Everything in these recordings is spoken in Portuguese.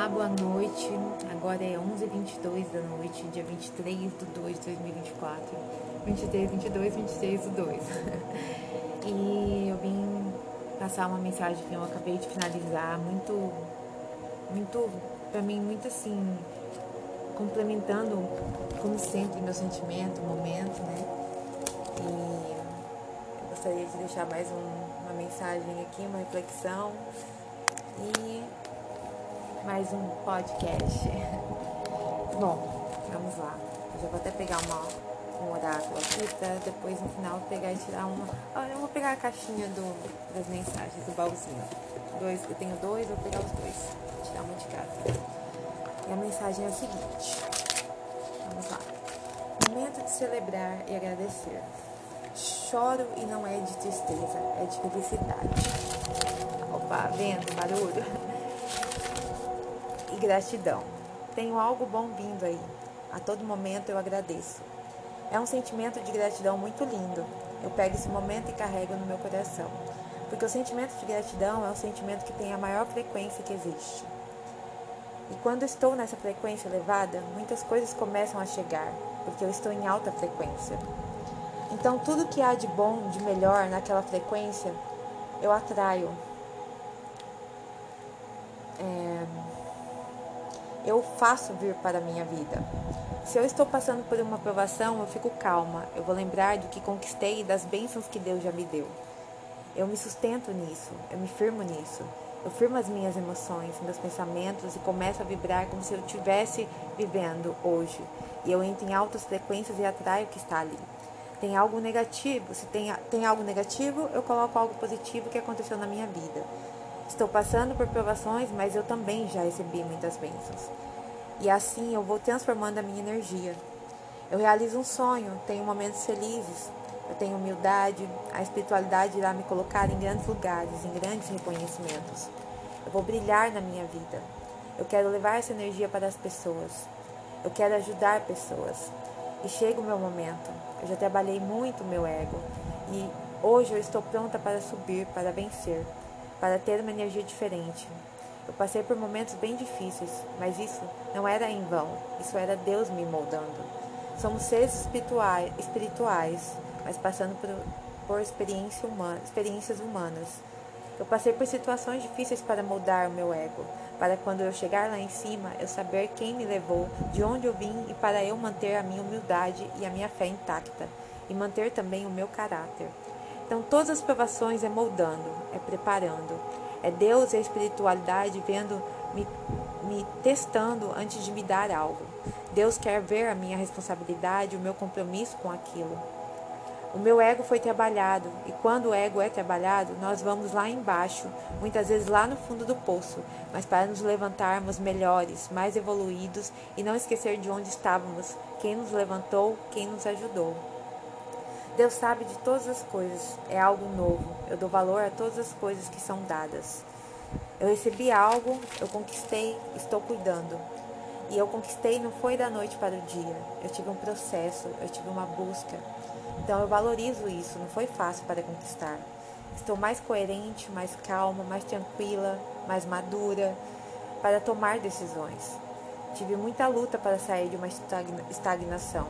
Olá, boa noite. Agora é 11h22 da noite, dia 23 de 2 de 2024. 23, 22, 26 de 2. e eu vim passar uma mensagem que eu acabei de finalizar, muito, muito, pra mim, muito assim, complementando, como sempre, meu sentimento, momento, né? E eu gostaria de deixar mais um, uma mensagem aqui, uma reflexão. E mais um podcast. Bom, vamos lá. Eu já vou até pegar uma, um oráculo aqui pra depois no final pegar e tirar uma. Olha, eu vou pegar a caixinha do, das mensagens, do baúzinho. Dois, eu tenho dois, vou pegar os dois. Tirar uma de cada. E a mensagem é a seguinte. Vamos lá. Momento de celebrar e agradecer. Choro e não é de tristeza, é de felicidade. Opa, vendo barulho? gratidão. Tenho algo bom vindo aí. A todo momento eu agradeço. É um sentimento de gratidão muito lindo. Eu pego esse momento e carrego no meu coração. Porque o sentimento de gratidão é um sentimento que tem a maior frequência que existe. E quando estou nessa frequência elevada, muitas coisas começam a chegar, porque eu estou em alta frequência. Então, tudo que há de bom, de melhor naquela frequência, eu atraio. É eu faço vir para a minha vida. Se eu estou passando por uma provação, eu fico calma. Eu vou lembrar do que conquistei e das bênçãos que Deus já me deu. Eu me sustento nisso, eu me firmo nisso. Eu firmo as minhas emoções, meus pensamentos e começo a vibrar como se eu estivesse vivendo hoje. E eu entro em altas frequências e atraio o que está ali. Tem algo negativo? Se tem, tem algo negativo, eu coloco algo positivo que aconteceu na minha vida. Estou passando por provações, mas eu também já recebi muitas bênçãos. E assim eu vou transformando a minha energia. Eu realizo um sonho, tenho momentos felizes, eu tenho humildade, a espiritualidade irá me colocar em grandes lugares, em grandes reconhecimentos. Eu vou brilhar na minha vida. Eu quero levar essa energia para as pessoas. Eu quero ajudar pessoas. E chega o meu momento. Eu já trabalhei muito o meu ego e hoje eu estou pronta para subir, para vencer para ter uma energia diferente. Eu passei por momentos bem difíceis, mas isso não era em vão, isso era Deus me moldando. Somos seres espirituais, espirituais mas passando por, por experiência humana, experiências humanas. Eu passei por situações difíceis para moldar o meu ego, para quando eu chegar lá em cima, eu saber quem me levou, de onde eu vim e para eu manter a minha humildade e a minha fé intacta, e manter também o meu caráter. Então, todas as provações é moldando, é preparando. É Deus e a espiritualidade vendo, me, me testando antes de me dar algo. Deus quer ver a minha responsabilidade, o meu compromisso com aquilo. O meu ego foi trabalhado, e quando o ego é trabalhado, nós vamos lá embaixo, muitas vezes lá no fundo do poço, mas para nos levantarmos melhores, mais evoluídos e não esquecer de onde estávamos, quem nos levantou, quem nos ajudou. Deus sabe de todas as coisas, é algo novo. Eu dou valor a todas as coisas que são dadas. Eu recebi algo, eu conquistei, estou cuidando. E eu conquistei não foi da noite para o dia. Eu tive um processo, eu tive uma busca. Então eu valorizo isso, não foi fácil para conquistar. Estou mais coerente, mais calma, mais tranquila, mais madura para tomar decisões. Tive muita luta para sair de uma estagnação.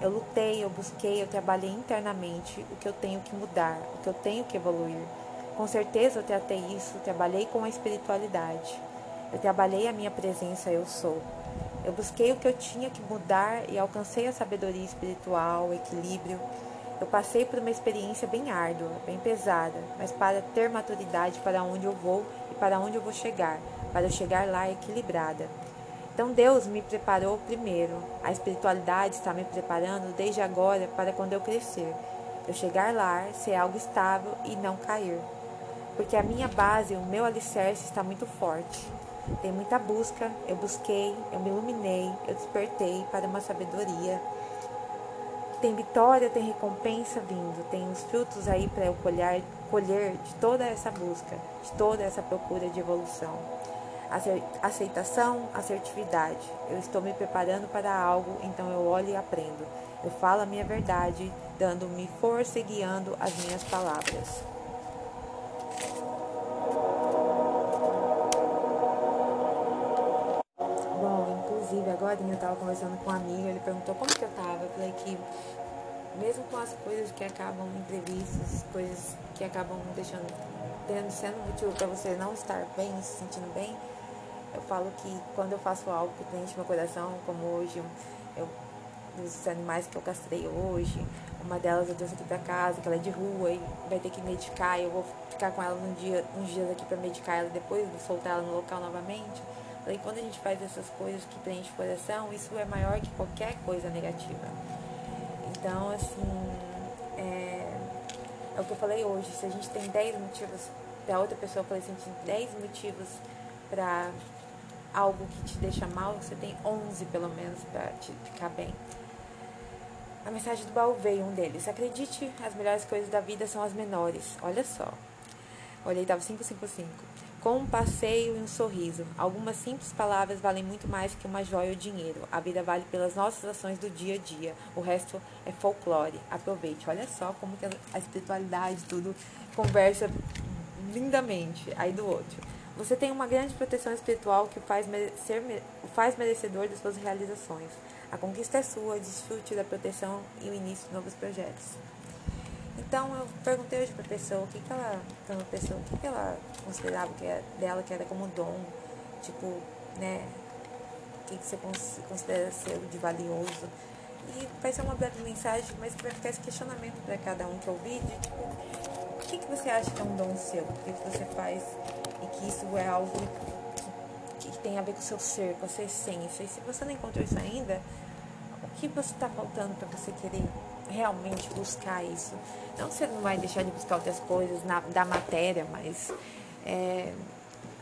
Eu lutei, eu busquei, eu trabalhei internamente o que eu tenho que mudar, o que eu tenho que evoluir. Com certeza eu tratei isso, trabalhei com a espiritualidade. Eu trabalhei a minha presença, eu sou. Eu busquei o que eu tinha que mudar e alcancei a sabedoria espiritual, o equilíbrio. Eu passei por uma experiência bem árdua, bem pesada, mas para ter maturidade para onde eu vou e para onde eu vou chegar, para eu chegar lá equilibrada. Então Deus me preparou primeiro. A espiritualidade está me preparando desde agora para quando eu crescer. Eu chegar lá, ser algo estável e não cair. Porque a minha base, o meu alicerce está muito forte. Tem muita busca, eu busquei, eu me iluminei, eu despertei para uma sabedoria. Tem vitória, tem recompensa vindo, tem os frutos aí para eu colher, colher de toda essa busca, de toda essa procura de evolução aceitação, assertividade. Eu estou me preparando para algo, então eu olho e aprendo. Eu falo a minha verdade, dando-me força e guiando as minhas palavras. agora eu tava conversando com um amigo, ele perguntou como que eu tava. Eu falei que mesmo com as coisas que acabam imprevistas, coisas que acabam deixando, sendo motivo para você não estar bem, se sentindo bem, eu falo que quando eu faço algo que preenche meu coração, como hoje, eu dos animais que eu castrei hoje, uma delas eu trouxe aqui pra casa, que ela é de rua e vai ter que medicar, eu vou ficar com ela um dia, uns dias aqui para medicar ela depois, vou soltar ela no local novamente. Falei, quando a gente faz essas coisas que preenche o coração, isso é maior que qualquer coisa negativa. Então, assim, é, é o que eu falei hoje. Se a gente tem 10 motivos para outra pessoa, eu falei assim, tem 10 motivos para algo que te deixa mal, você tem 11 pelo menos para te ficar bem. A mensagem do baú veio um deles. Acredite, as melhores coisas da vida são as menores. Olha só. Olhei, tava 555 com um passeio e um sorriso. Algumas simples palavras valem muito mais que uma joia ou dinheiro. A vida vale pelas nossas ações do dia a dia. O resto é folclore. Aproveite. Olha só como que a espiritualidade tudo conversa lindamente aí do outro. Você tem uma grande proteção espiritual que o faz, merecer, o faz merecedor das suas realizações. A conquista é sua, desfrute da proteção e o início de novos projetos. Então eu perguntei hoje pra pessoa o que, que ela. Pra uma pessoa, o que, que ela considerava que era, dela que era como dom. Tipo, né? O que, que você considera ser de valioso. E vai ser uma breve mensagem, mas vai ficar esse questionamento para cada um que ouvir de tipo, o que, que você acha que é um dom seu? O que, que você faz e que isso é algo que, tem a ver com o seu ser, com a sua essência. E se você não encontrou isso ainda, o que você está faltando para você querer realmente buscar isso. Não você não vai deixar de buscar outras coisas na, da matéria, mas é,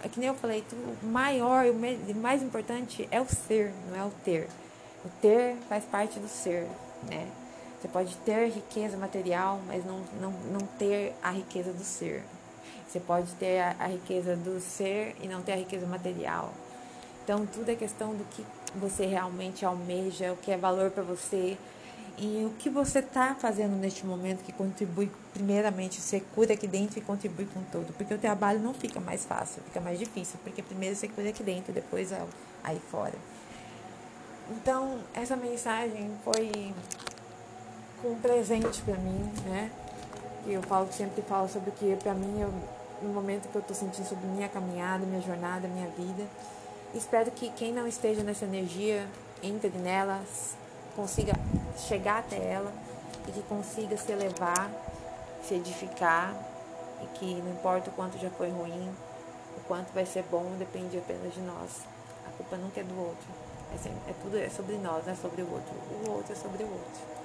é que nem eu falei, o maior, o mais importante é o ser, não é o ter. O ter faz parte do ser, né? Você pode ter riqueza material, mas não, não, não ter a riqueza do ser. Você pode ter a, a riqueza do ser e não ter a riqueza material. Então, tudo é questão do que você realmente almeja, o que é valor para você, e o que você está fazendo neste momento que contribui, primeiramente, você cura aqui dentro e contribui com todo. Porque o trabalho não fica mais fácil, fica mais difícil. Porque primeiro você cura aqui dentro, depois aí fora. Então, essa mensagem foi um presente para mim, né? Eu falo, sempre falo sobre o que para mim, eu, no momento que eu estou sentindo sobre minha caminhada, minha jornada, minha vida. Espero que quem não esteja nessa energia entre nela, consiga chegar até ela e que consiga se elevar, se edificar e que não importa o quanto já foi ruim, o quanto vai ser bom depende apenas de nós. A culpa nunca é do outro. É, sempre, é tudo é sobre nós, não é sobre o outro. O outro é sobre o outro.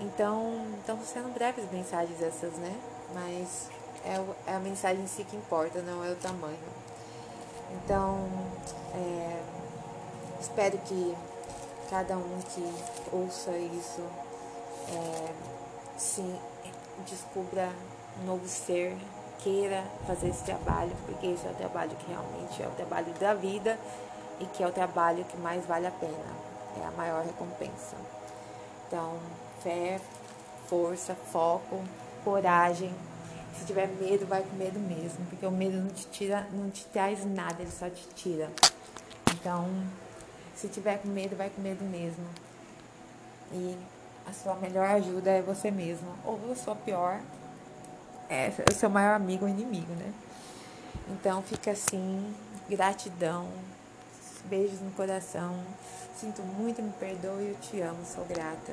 Então, então sendo breves mensagens essas, né? Mas é, é a mensagem em si que importa, não é o tamanho. Então, é, espero que cada um que ouça isso é, se descubra um novo ser, queira fazer esse trabalho, porque esse é o trabalho que realmente é o trabalho da vida e que é o trabalho que mais vale a pena, é a maior recompensa. Então, fé, força, foco, coragem. Se tiver medo, vai com medo mesmo, porque o medo não te tira, não te traz nada, ele só te tira. Então, se tiver com medo, vai com medo mesmo. E a sua melhor ajuda é você mesmo. Ou a sua pior é o seu maior amigo ou inimigo, né? Então fica assim, gratidão, beijos no coração. Sinto muito, me perdoe, eu te amo, sou grata.